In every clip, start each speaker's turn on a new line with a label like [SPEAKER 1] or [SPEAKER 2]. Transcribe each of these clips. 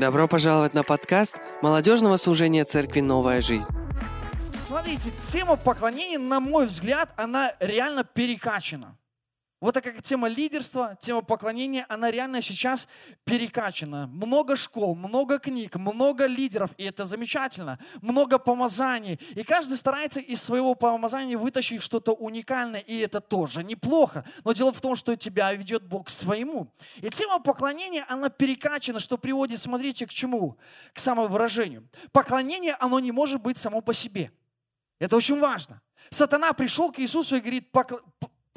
[SPEAKER 1] Добро пожаловать на подкаст молодежного служения церкви «Новая жизнь».
[SPEAKER 2] Смотрите, тема поклонения, на мой взгляд, она реально перекачана. Вот такая тема лидерства, тема поклонения, она реально сейчас перекачана. Много школ, много книг, много лидеров, и это замечательно. Много помазаний. И каждый старается из своего помазания вытащить что-то уникальное, и это тоже неплохо. Но дело в том, что тебя ведет Бог к своему. И тема поклонения, она перекачана, что приводит, смотрите, к чему? К самовыражению. Поклонение, оно не может быть само по себе. Это очень важно. Сатана пришел к Иисусу и говорит,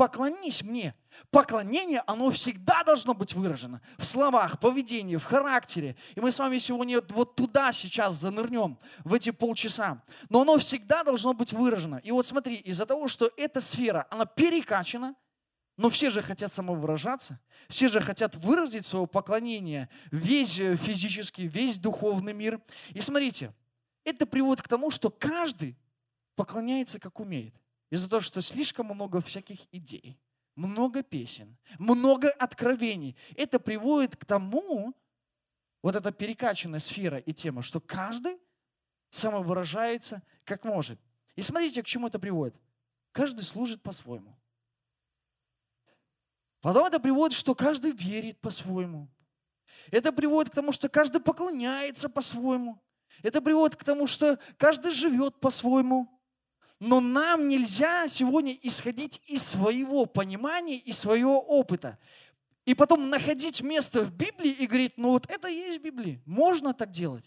[SPEAKER 2] поклонись мне. Поклонение, оно всегда должно быть выражено в словах, поведении, в характере. И мы с вами сегодня вот туда сейчас занырнем, в эти полчаса. Но оно всегда должно быть выражено. И вот смотри, из-за того, что эта сфера, она перекачана, но все же хотят самовыражаться, все же хотят выразить свое поклонение, весь физический, весь духовный мир. И смотрите, это приводит к тому, что каждый поклоняется, как умеет. Из-за того, что слишком много всяких идей, много песен, много откровений. Это приводит к тому, вот эта перекачанная сфера и тема, что каждый самовыражается как может. И смотрите, к чему это приводит. Каждый служит по-своему. Потом это приводит, что каждый верит по-своему. Это приводит к тому, что каждый поклоняется по-своему. Это приводит к тому, что каждый живет по-своему. Но нам нельзя сегодня исходить из своего понимания, из своего опыта. И потом находить место в Библии и говорить, ну вот это есть в Библии, можно так делать.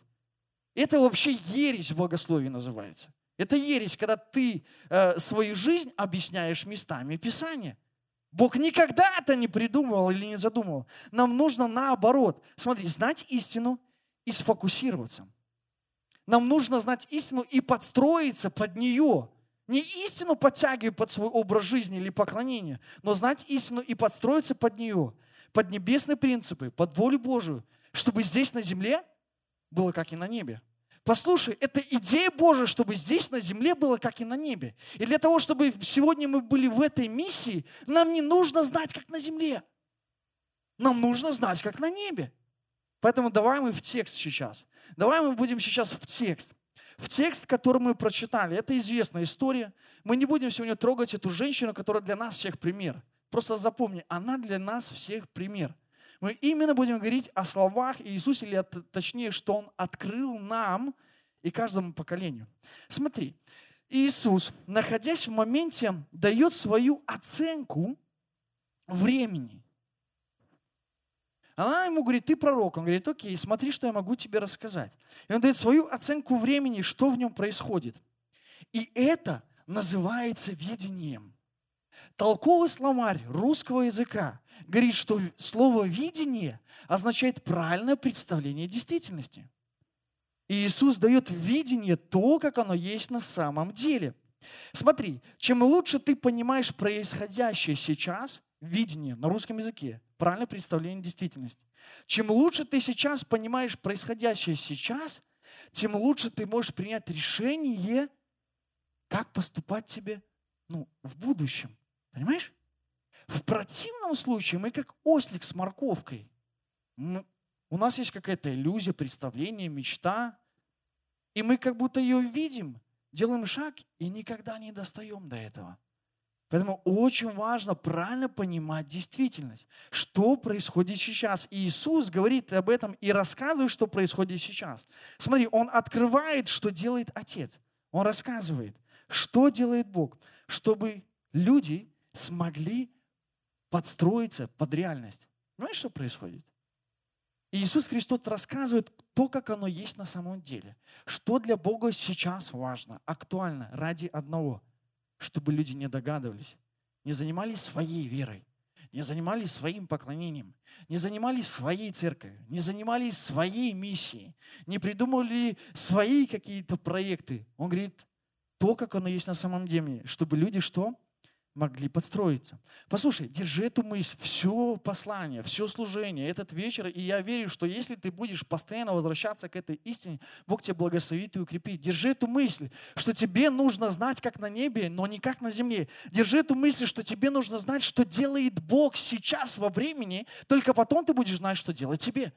[SPEAKER 2] Это вообще ересь в богословии называется. Это ересь, когда ты э, свою жизнь объясняешь местами Писания. Бог никогда это не придумывал или не задумывал. Нам нужно наоборот. Смотри, знать истину и сфокусироваться. Нам нужно знать истину и подстроиться под нее. Не истину подтягивай под свой образ жизни или поклонение, но знать истину и подстроиться под нее, под небесные принципы, под волю Божию, чтобы здесь на земле было как и на небе. Послушай, это идея Божия, чтобы здесь на земле было как и на небе. И для того, чтобы сегодня мы были в этой миссии, нам не нужно знать, как на земле. Нам нужно знать, как на небе. Поэтому давай мы в текст сейчас. Давай мы будем сейчас в текст в текст, который мы прочитали. Это известная история. Мы не будем сегодня трогать эту женщину, которая для нас всех пример. Просто запомни, она для нас всех пример. Мы именно будем говорить о словах Иисуса, или точнее, что Он открыл нам и каждому поколению. Смотри, Иисус, находясь в моменте, дает свою оценку времени. Она ему говорит, ты пророк. Он говорит, окей, смотри, что я могу тебе рассказать. И он дает свою оценку времени, что в нем происходит. И это называется видением. Толковый словарь русского языка говорит, что слово «видение» означает правильное представление действительности. И Иисус дает видение то, как оно есть на самом деле. Смотри, чем лучше ты понимаешь происходящее сейчас, видение на русском языке, правильное представление действительности. Чем лучше ты сейчас понимаешь происходящее сейчас, тем лучше ты можешь принять решение, как поступать тебе ну, в будущем. Понимаешь? В противном случае мы как ослик с морковкой. Мы, у нас есть какая-то иллюзия, представление, мечта, и мы как будто ее видим, делаем шаг и никогда не достаем до этого. Поэтому очень важно правильно понимать действительность, что происходит сейчас. И Иисус говорит об этом и рассказывает, что происходит сейчас. Смотри, Он открывает, что делает Отец. Он рассказывает, что делает Бог, чтобы люди смогли подстроиться под реальность. Знаешь, что происходит? И Иисус Христос рассказывает то, как оно есть на самом деле. Что для Бога сейчас важно, актуально, ради одного – чтобы люди не догадывались, не занимались своей верой, не занимались своим поклонением, не занимались своей церковью, не занимались своей миссией, не придумывали свои какие-то проекты. Он говорит, то, как оно есть на самом деле, чтобы люди что? Могли подстроиться. Послушай, держи эту мысль, все послание, все служение, этот вечер, и я верю, что если ты будешь постоянно возвращаться к этой истине, Бог тебя благословит и укрепит. Держи эту мысль, что тебе нужно знать, как на небе, но не как на земле. Держи эту мысль, что тебе нужно знать, что делает Бог сейчас во времени, только потом ты будешь знать, что делать тебе.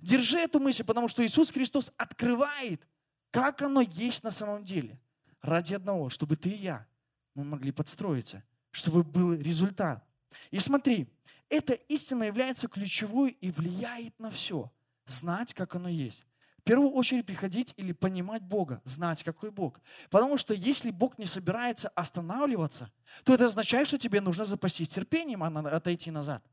[SPEAKER 2] Держи эту мысль, потому что Иисус Христос открывает, как оно есть на самом деле. Ради одного, чтобы ты и я мы могли подстроиться, чтобы был результат. И смотри, эта истина является ключевой и влияет на все. Знать, как оно есть. В первую очередь приходить или понимать Бога, знать, какой Бог. Потому что если Бог не собирается останавливаться, то это означает, что тебе нужно запастись терпением, а отойти назад.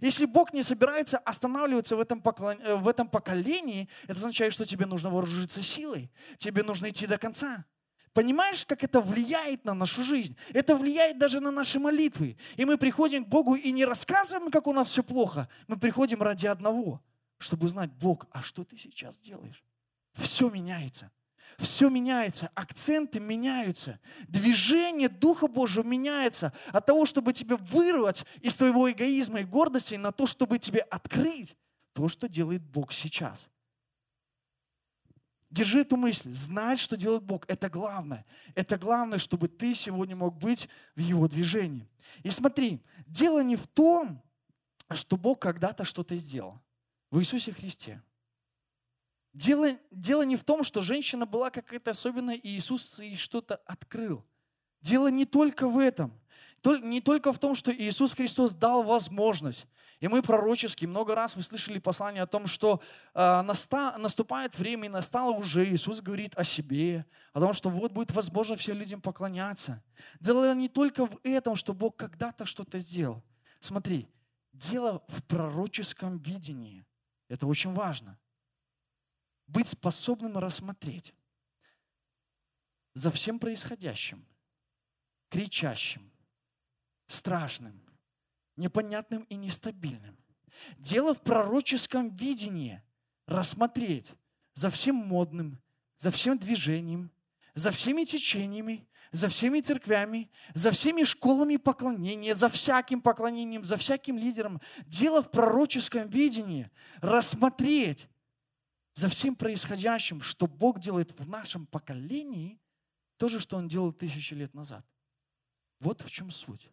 [SPEAKER 2] Если Бог не собирается останавливаться в этом, поклон... Э, в этом поколении, это означает, что тебе нужно вооружиться силой. Тебе нужно идти до конца. Понимаешь, как это влияет на нашу жизнь? Это влияет даже на наши молитвы. И мы приходим к Богу и не рассказываем, как у нас все плохо. Мы приходим ради одного – чтобы узнать, Бог, а что ты сейчас делаешь? Все меняется. Все меняется, акценты меняются, движение Духа Божьего меняется от того, чтобы тебя вырвать из твоего эгоизма и гордости на то, чтобы тебе открыть то, что делает Бог сейчас. Держи эту мысль, знать, что делает Бог. Это главное. Это главное, чтобы ты сегодня мог быть в Его движении. И смотри, дело не в том, что Бог когда-то что-то сделал в Иисусе Христе. Дело, дело не в том, что женщина была какая-то особенная, и Иисус ей что-то открыл. Дело не только в этом. Не только в том, что Иисус Христос дал возможность. И мы пророчески, много раз вы слышали послание о том, что э, наста, наступает время, и настало уже, Иисус говорит о себе, о том, что вот будет возможно всем людям поклоняться. Дело не только в этом, что Бог когда-то что-то сделал. Смотри, дело в пророческом видении. Это очень важно. Быть способным рассмотреть за всем происходящим, кричащим, страшным, непонятным и нестабильным. Дело в пророческом видении рассмотреть за всем модным, за всем движением, за всеми течениями, за всеми церквями, за всеми школами поклонения, за всяким поклонением, за всяким лидером. Дело в пророческом видении. Рассмотреть за всем происходящим, что Бог делает в нашем поколении, то же, что Он делал тысячи лет назад. Вот в чем суть.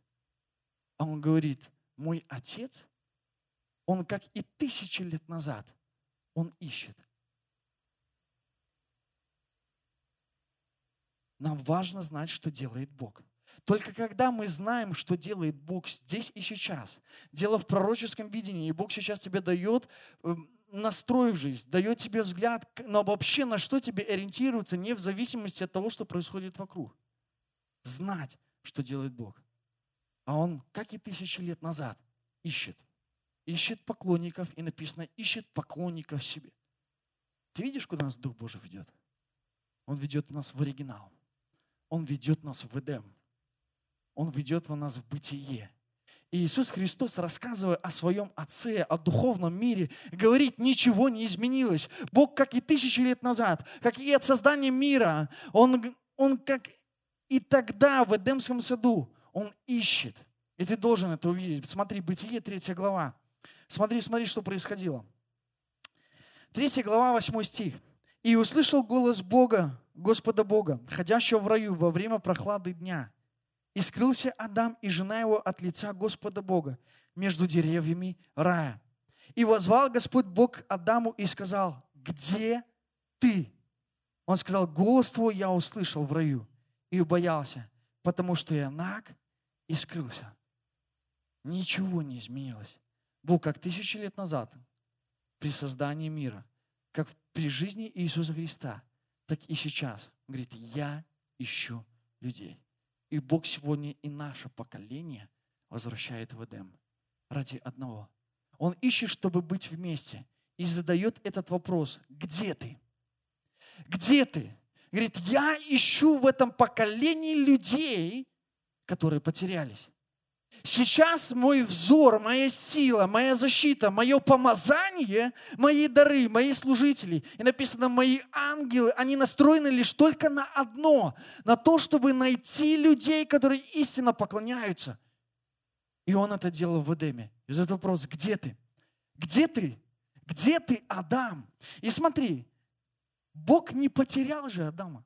[SPEAKER 2] А Он говорит, мой отец, он как и тысячи лет назад, он ищет Нам важно знать, что делает Бог. Только когда мы знаем, что делает Бог здесь и сейчас, дело в пророческом видении, и Бог сейчас тебе дает эм, настрой в жизнь, дает тебе взгляд на вообще на что тебе ориентироваться, не в зависимости от того, что происходит вокруг. Знать, что делает Бог. А Он, как и тысячи лет назад, ищет. Ищет поклонников, и написано, ищет поклонников себе. Ты видишь, куда нас Дух Божий ведет? Он ведет нас в оригинал. Он ведет нас в Эдем. Он ведет нас в бытие. И Иисус Христос, рассказывая о своем Отце, о духовном мире, говорит, ничего не изменилось. Бог, как и тысячи лет назад, как и от создания мира, Он, он как и тогда в Эдемском саду, Он ищет. И ты должен это увидеть. Смотри, Бытие, 3 глава. Смотри, смотри, что происходило. 3 глава, 8 стих. «И услышал голос Бога, Господа Бога, ходящего в раю во время прохлады дня. И скрылся Адам и жена его от лица Господа Бога между деревьями рая. И возвал Господь Бог Адаму и сказал, где ты? Он сказал, голос твой я услышал в раю и убоялся, потому что я наг и скрылся. Ничего не изменилось. Бог, как тысячи лет назад, при создании мира, как при жизни Иисуса Христа – так и сейчас. Говорит, я ищу людей. И Бог сегодня и наше поколение возвращает в Эдем ради одного. Он ищет, чтобы быть вместе. И задает этот вопрос, где ты? Где ты? Говорит, я ищу в этом поколении людей, которые потерялись. Сейчас мой взор, моя сила, моя защита, мое помазание, мои дары, мои служители, и написано, мои ангелы, они настроены лишь только на одно, на то, чтобы найти людей, которые истинно поклоняются. И он это делал в Эдеме. И задает вопрос, где ты? Где ты? Где ты, Адам? И смотри, Бог не потерял же Адама.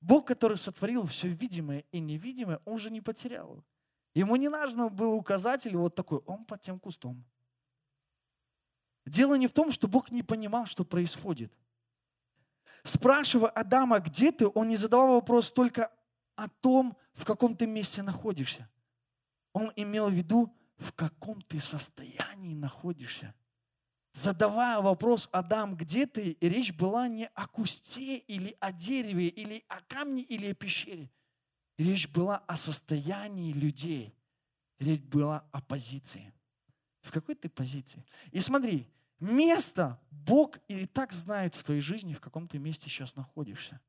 [SPEAKER 2] Бог, который сотворил все видимое и невидимое, Он же не потерял. Ему не нужно был указатель вот такой, он под тем кустом. Дело не в том, что Бог не понимал, что происходит. Спрашивая Адама, где ты, он не задавал вопрос только о том, в каком ты месте находишься. Он имел в виду, в каком ты состоянии находишься. Задавая вопрос, Адам, где ты, речь была не о кусте или о дереве, или о камне, или о пещере. Речь была о состоянии людей. Речь была о позиции. В какой ты позиции? И смотри, место Бог и так знает в твоей жизни, в каком ты месте сейчас находишься.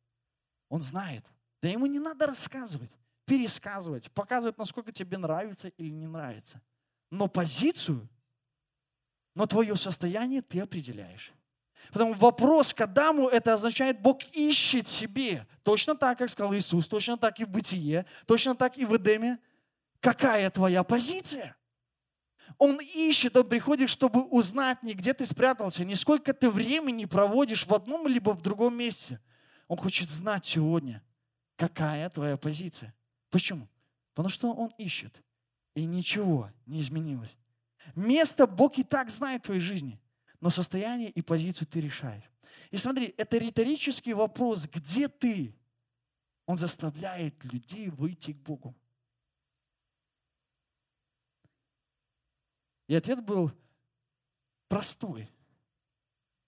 [SPEAKER 2] Он знает. Да ему не надо рассказывать, пересказывать, показывать, насколько тебе нравится или не нравится. Но позицию, но твое состояние ты определяешь. Потому вопрос к Адаму, это означает, Бог ищет себе. Точно так, как сказал Иисус, точно так и в Бытие, точно так и в Эдеме. Какая твоя позиция? Он ищет, он приходит, чтобы узнать не где ты спрятался, не сколько ты времени проводишь в одном либо в другом месте. Он хочет знать сегодня, какая твоя позиция. Почему? Потому что он ищет. И ничего не изменилось. Место Бог и так знает в твоей жизни, но состояние и позицию ты решаешь. И смотри, это риторический вопрос, где ты? Он заставляет людей выйти к Богу. И ответ был простой.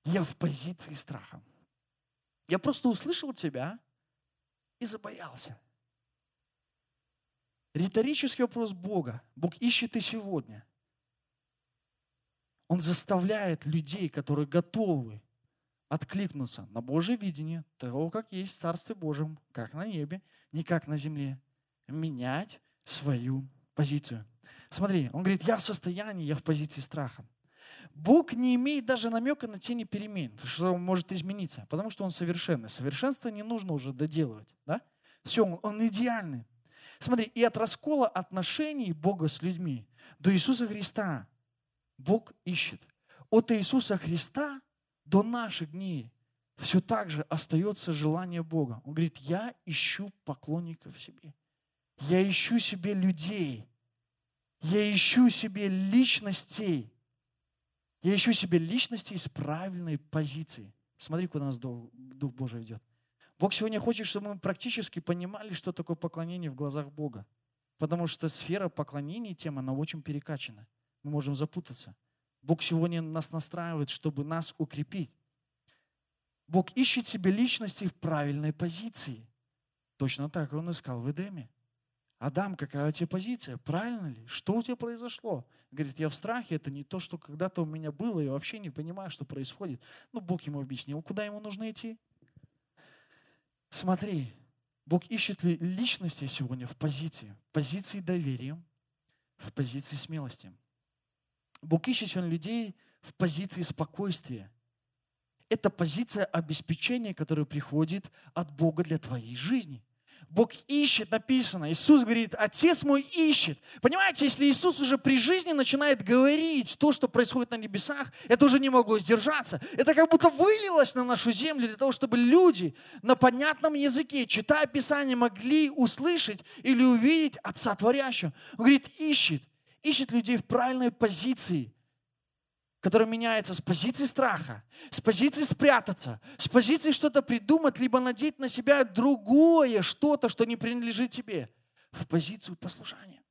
[SPEAKER 2] Я в позиции страха. Я просто услышал тебя и забоялся. Риторический вопрос Бога. Бог ищет и сегодня. Он заставляет людей, которые готовы откликнуться на Божье видение, того, как есть в Царстве Божьем, как на небе, не как на земле, менять свою позицию. Смотри, он говорит, я в состоянии, я в позиции страха. Бог не имеет даже намека на тени перемен, что он может измениться, потому что он совершенный. Совершенство не нужно уже доделывать. Да? Все, он, он идеальный. Смотри, и от раскола отношений Бога с людьми до Иисуса Христа Бог ищет. От Иисуса Христа до наших дней все так же остается желание Бога. Он говорит, я ищу поклонников себе. Я ищу себе людей, я ищу себе личностей. Я ищу себе личностей с правильной позицией. Смотри, куда нас Дух, Божий ведет. Бог сегодня хочет, чтобы мы практически понимали, что такое поклонение в глазах Бога. Потому что сфера поклонения, тема, она очень перекачана. Мы можем запутаться. Бог сегодня нас настраивает, чтобы нас укрепить. Бог ищет себе личности в правильной позиции. Точно так Он искал в Эдеме. Адам, какая у тебя позиция? Правильно ли? Что у тебя произошло? Говорит, я в страхе, это не то, что когда-то у меня было, я вообще не понимаю, что происходит. Ну, Бог ему объяснил, куда ему нужно идти. Смотри, Бог ищет ли личности сегодня в позиции, в позиции доверия, в позиции смелости. Бог ищет людей в позиции спокойствия. Это позиция обеспечения, которая приходит от Бога для твоей жизни. Бог ищет, написано. Иисус говорит, Отец мой ищет. Понимаете, если Иисус уже при жизни начинает говорить то, что происходит на небесах, это уже не могло сдержаться. Это как будто вылилось на нашу землю для того, чтобы люди на понятном языке, читая Писание, могли услышать или увидеть Отца Творящего. Он говорит, ищет. Ищет людей в правильной позиции – которая меняется с позиции страха, с позиции спрятаться, с позиции что-то придумать, либо надеть на себя другое что-то, что не принадлежит тебе, в позицию послушания.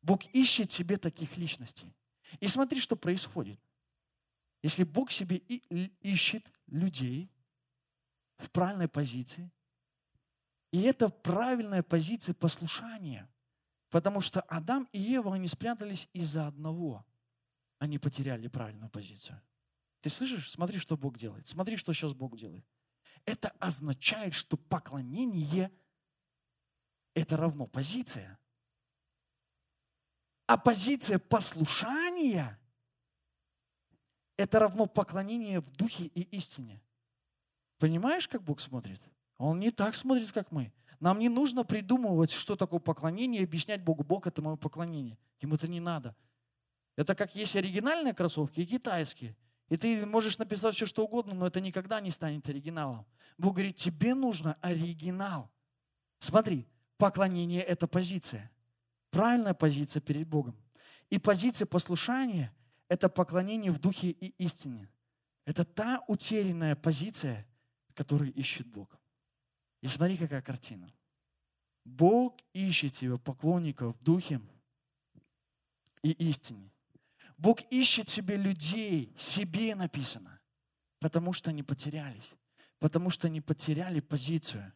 [SPEAKER 2] Бог ищет себе таких личностей. И смотри, что происходит. Если Бог себе ищет людей в правильной позиции, и это правильная позиция послушания, потому что Адам и Ева, они спрятались из-за одного – они потеряли правильную позицию. Ты слышишь? Смотри, что Бог делает. Смотри, что сейчас Бог делает. Это означает, что поклонение – это равно позиция. А позиция послушания – это равно поклонение в духе и истине. Понимаешь, как Бог смотрит? Он не так смотрит, как мы. Нам не нужно придумывать, что такое поклонение, и объяснять Богу, Бог – это мое поклонение. Ему это не надо – это как есть оригинальные кроссовки и китайские. И ты можешь написать все, что угодно, но это никогда не станет оригиналом. Бог говорит, тебе нужно оригинал. Смотри, поклонение – это позиция. Правильная позиция перед Богом. И позиция послушания – это поклонение в духе и истине. Это та утерянная позиция, которую ищет Бог. И смотри, какая картина. Бог ищет тебе поклонников в духе и истине. Бог ищет себе людей, себе написано, потому что они потерялись, потому что они потеряли позицию.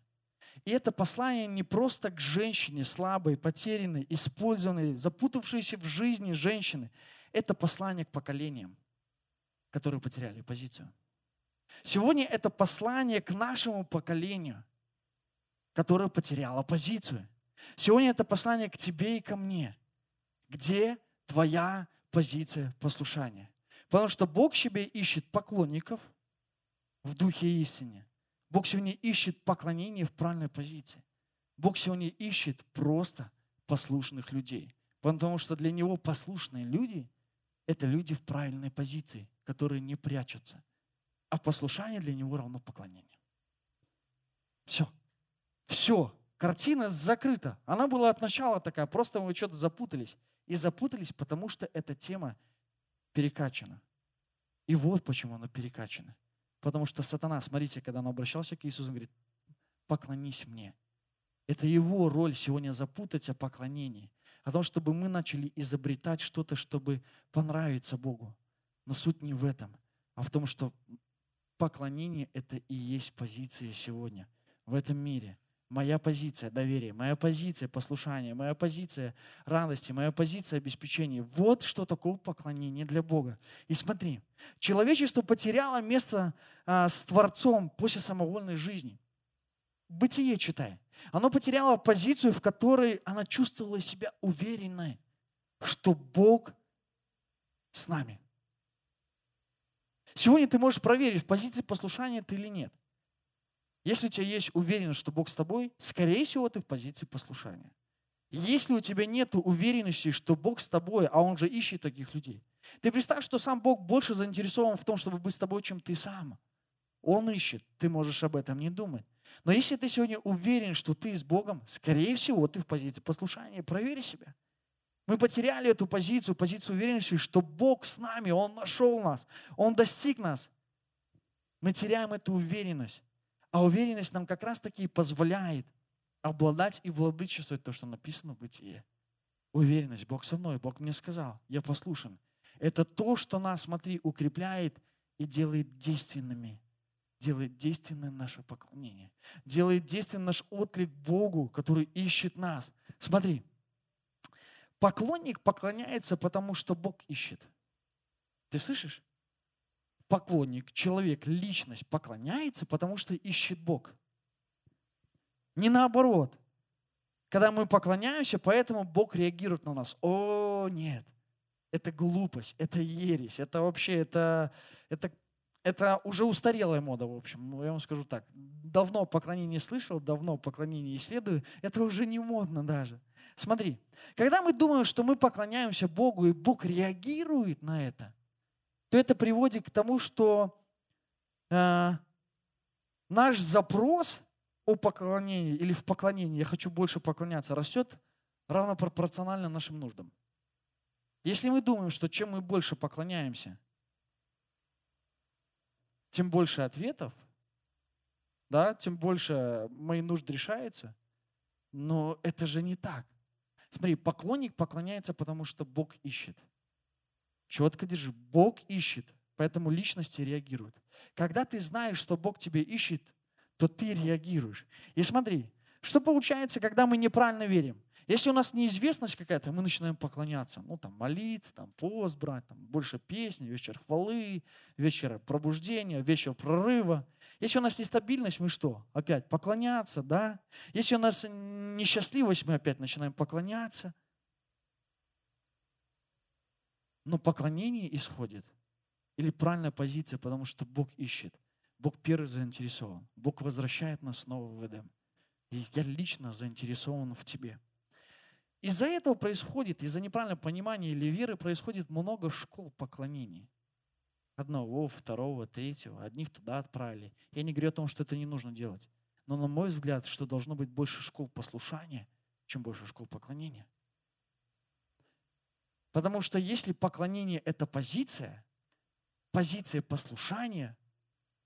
[SPEAKER 2] И это послание не просто к женщине, слабой, потерянной, использованной, запутавшейся в жизни женщины. Это послание к поколениям, которые потеряли позицию. Сегодня это послание к нашему поколению, которое потеряло позицию. Сегодня это послание к тебе и ко мне. Где твоя позиция послушания? Потому что Бог себе ищет поклонников в духе истине. Бог сегодня ищет поклонение в правильной позиции. Бог сегодня ищет просто послушных людей. Потому что для Него послушные люди – это люди в правильной позиции, которые не прячутся. А послушание для Него равно поклонение. Все. Все. Картина закрыта. Она была от начала такая, просто мы что-то запутались. И запутались, потому что эта тема перекачана. И вот почему она перекачана. Потому что сатана, смотрите, когда он обращался к Иисусу, он говорит, поклонись мне. Это его роль сегодня запутать о поклонении. О том, чтобы мы начали изобретать что-то, чтобы понравиться Богу. Но суть не в этом, а в том, что поклонение – это и есть позиция сегодня в этом мире – моя позиция доверия, моя позиция послушания, моя позиция радости, моя позиция обеспечения. Вот что такое поклонение для Бога. И смотри, человечество потеряло место а, с Творцом после самовольной жизни. Бытие читай. Оно потеряло позицию, в которой она чувствовала себя уверенной, что Бог с нами. Сегодня ты можешь проверить, в позиции послушания ты или нет. Если у тебя есть уверенность, что Бог с тобой, скорее всего, ты в позиции послушания. Если у тебя нет уверенности, что Бог с тобой, а Он же ищет таких людей, ты представь, что сам Бог больше заинтересован в том, чтобы быть с тобой, чем ты сам. Он ищет, ты можешь об этом не думать. Но если ты сегодня уверен, что ты с Богом, скорее всего, ты в позиции послушания. Проверь себя. Мы потеряли эту позицию, позицию уверенности, что Бог с нами, Он нашел нас, Он достиг нас. Мы теряем эту уверенность. А уверенность нам как раз-таки позволяет обладать и владычествовать то, что написано в Бытие. Уверенность. Бог со мной, Бог мне сказал, я послушан. Это то, что нас, смотри, укрепляет и делает действенными. Делает действенным наше поклонение. Делает действенным наш отклик Богу, который ищет нас. Смотри, поклонник поклоняется, потому что Бог ищет. Ты слышишь? Поклонник, человек, личность поклоняется, потому что ищет Бог. Не наоборот. Когда мы поклоняемся, поэтому Бог реагирует на нас. О, нет, это глупость, это ересь, это вообще, это, это, это уже устарелая мода, в общем. Я вам скажу так. Давно поклонение слышал, давно поклонение исследую. Это уже не модно даже. Смотри, когда мы думаем, что мы поклоняемся Богу, и Бог реагирует на это – то это приводит к тому, что э, наш запрос о поклонении или в поклонении, я хочу больше поклоняться, растет равно пропорционально нашим нуждам. Если мы думаем, что чем мы больше поклоняемся, тем больше ответов, да, тем больше мои нужды решается, но это же не так. Смотри, поклонник поклоняется, потому что Бог ищет – Четко держи. Бог ищет, поэтому личности реагируют. Когда ты знаешь, что Бог тебя ищет, то ты реагируешь. И смотри, что получается, когда мы неправильно верим? Если у нас неизвестность какая-то, мы начинаем поклоняться. Ну, там, молиться, там, пост брать, там, больше песни, вечер хвалы, вечер пробуждения, вечер прорыва. Если у нас нестабильность, мы что? Опять поклоняться, да? Если у нас несчастливость, мы опять начинаем поклоняться. Но поклонение исходит. Или правильная позиция, потому что Бог ищет. Бог первый заинтересован. Бог возвращает нас снова в Эдем. И я лично заинтересован в тебе. Из-за этого происходит, из-за неправильного понимания или веры происходит много школ поклонений. Одного, второго, третьего. Одних туда отправили. Я не говорю о том, что это не нужно делать. Но на мой взгляд, что должно быть больше школ послушания, чем больше школ поклонения. Потому что если поклонение – это позиция, позиция послушания,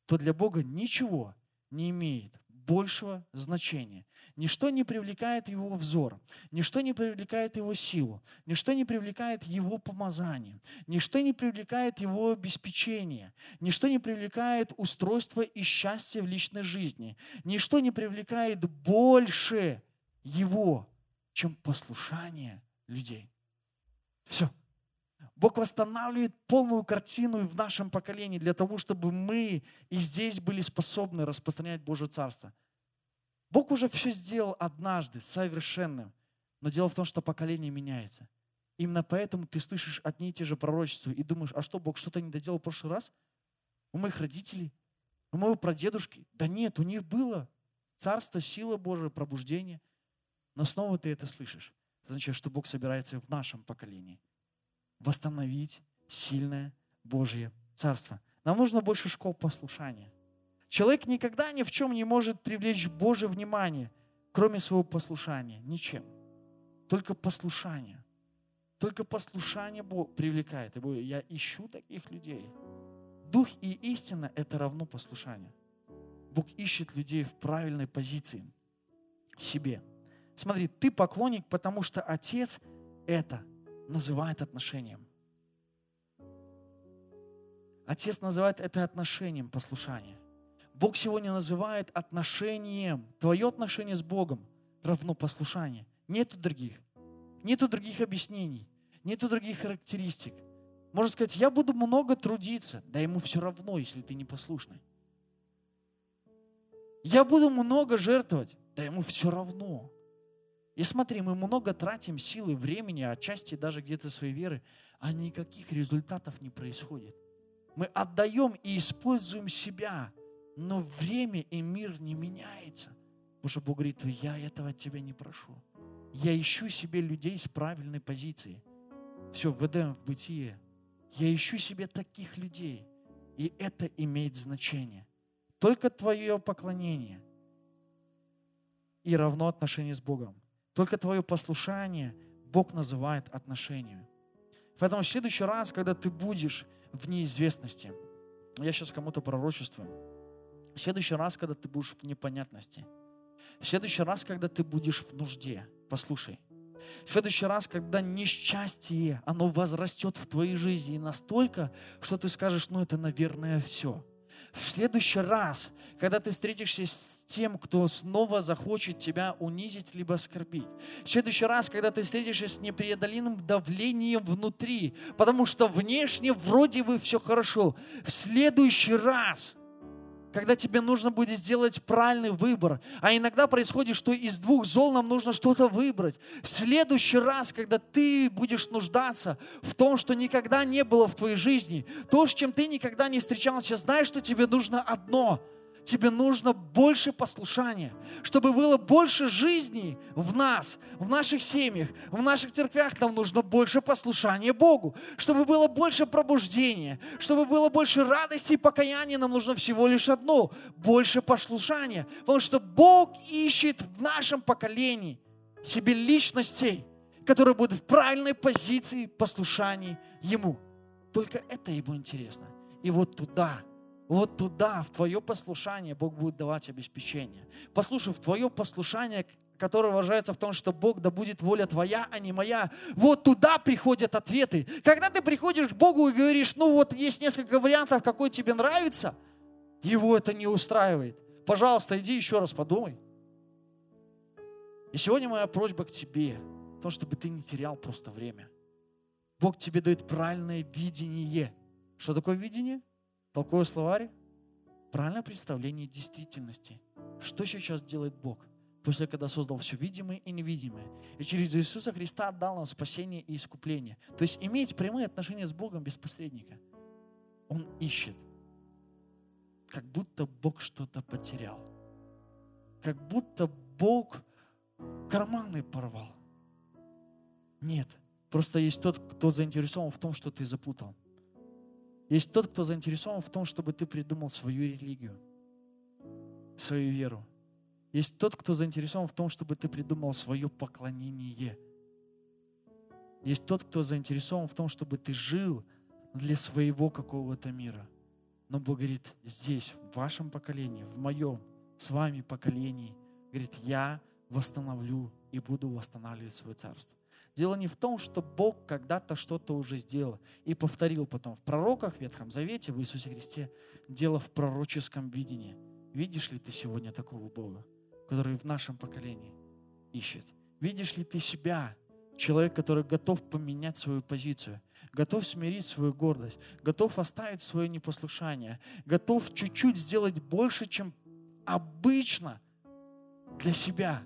[SPEAKER 2] то для Бога ничего не имеет большего значения. Ничто не привлекает его взор, ничто не привлекает его силу, ничто не привлекает его помазание, ничто не привлекает его обеспечение, ничто не привлекает устройство и счастье в личной жизни, ничто не привлекает больше его, чем послушание людей. Все. Бог восстанавливает полную картину в нашем поколении для того, чтобы мы и здесь были способны распространять Божье Царство. Бог уже все сделал однажды совершенным, но дело в том, что поколение меняется. Именно поэтому ты слышишь одни и те же пророчества и думаешь, а что, Бог что-то не доделал в прошлый раз? У моих родителей, у моего прадедушки? Да нет, у них было царство, сила Божия, пробуждение. Но снова ты это слышишь. Это означает, что Бог собирается в нашем поколении восстановить сильное Божье Царство. Нам нужно больше школ послушания. Человек никогда ни в чем не может привлечь Божье внимание, кроме своего послушания. Ничем. Только послушание. Только послушание Бог привлекает. Я ищу таких людей. Дух и истина – это равно послушание. Бог ищет людей в правильной позиции себе. Смотри, ты поклонник, потому что Отец это называет отношением. Отец называет это отношением послушания. Бог сегодня называет отношением, твое отношение с Богом равно послушание. Нету других. Нету других объяснений. Нету других характеристик. Можно сказать, я буду много трудиться. Да ему все равно, если ты непослушный. Я буду много жертвовать. Да ему все равно. И смотри, мы много тратим силы, времени, отчасти даже где-то своей веры, а никаких результатов не происходит. Мы отдаем и используем себя, но время и мир не меняется. Потому что Бог говорит, я этого от тебя не прошу. Я ищу себе людей с правильной позиции. Все, в Эдем, в бытие. Я ищу себе таких людей. И это имеет значение. Только твое поклонение и равно отношение с Богом. Только твое послушание Бог называет отношениями. Поэтому в следующий раз, когда ты будешь в неизвестности, я сейчас кому-то пророчествую, в следующий раз, когда ты будешь в непонятности, в следующий раз, когда ты будешь в нужде, послушай, в следующий раз, когда несчастье, оно возрастет в твоей жизни настолько, что ты скажешь, ну это, наверное, все – в следующий раз, когда ты встретишься с тем, кто снова захочет тебя унизить либо оскорбить. В следующий раз, когда ты встретишься с непреодолимым давлением внутри, потому что внешне вроде бы все хорошо. В следующий раз – когда тебе нужно будет сделать правильный выбор. А иногда происходит, что из двух зол нам нужно что-то выбрать. В следующий раз, когда ты будешь нуждаться в том, что никогда не было в твоей жизни, то, с чем ты никогда не встречался, знаешь, что тебе нужно одно – тебе нужно больше послушания, чтобы было больше жизни в нас, в наших семьях, в наших церквях. Нам нужно больше послушания Богу, чтобы было больше пробуждения, чтобы было больше радости и покаяния. Нам нужно всего лишь одно – больше послушания, потому что Бог ищет в нашем поколении себе личностей, которые будут в правильной позиции послушания Ему. Только это Ему интересно. И вот туда – вот туда, в твое послушание Бог будет давать обеспечение. Послушай, в твое послушание, которое выражается в том, что Бог, да будет воля твоя, а не моя. Вот туда приходят ответы. Когда ты приходишь к Богу и говоришь, ну вот есть несколько вариантов, какой тебе нравится, его это не устраивает. Пожалуйста, иди еще раз подумай. И сегодня моя просьба к тебе, в том, чтобы ты не терял просто время. Бог тебе дает правильное видение. Что такое видение? Толковый словарь – правильное представление действительности. Что сейчас делает Бог? После, когда создал все видимое и невидимое. И через Иисуса Христа дал нам спасение и искупление. То есть иметь прямые отношения с Богом без посредника. Он ищет. Как будто Бог что-то потерял. Как будто Бог карманы порвал. Нет. Просто есть тот, кто заинтересован в том, что ты запутал. Есть тот, кто заинтересован в том, чтобы ты придумал свою религию, свою веру. Есть тот, кто заинтересован в том, чтобы ты придумал свое поклонение. Есть тот, кто заинтересован в том, чтобы ты жил для своего какого-то мира. Но Бог говорит, здесь, в вашем поколении, в моем, с вами поколении, говорит, я восстановлю и буду восстанавливать свое царство. Дело не в том, что Бог когда-то что-то уже сделал и повторил потом в пророках, в Ветхом Завете, в Иисусе Христе. Дело в пророческом видении. Видишь ли ты сегодня такого Бога, который в нашем поколении ищет? Видишь ли ты себя, человек, который готов поменять свою позицию, готов смирить свою гордость, готов оставить свое непослушание, готов чуть-чуть сделать больше, чем обычно для себя,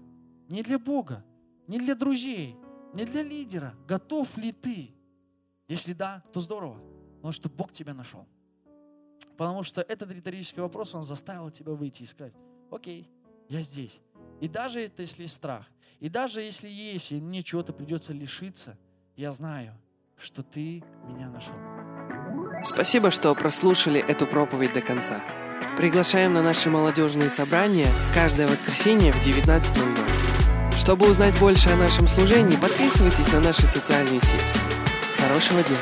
[SPEAKER 2] не для Бога, не для друзей, не для лидера. Готов ли ты? Если да, то здорово, потому что Бог тебя нашел. Потому что этот риторический вопрос, он заставил тебя выйти и сказать, окей, я здесь. И даже это, если страх, и даже если есть, и мне чего-то придется лишиться, я знаю, что ты меня нашел.
[SPEAKER 1] Спасибо, что прослушали эту проповедь до конца. Приглашаем на наши молодежные собрания каждое воскресенье в 19.00. Чтобы узнать больше о нашем служении, подписывайтесь на наши социальные сети. Хорошего дня!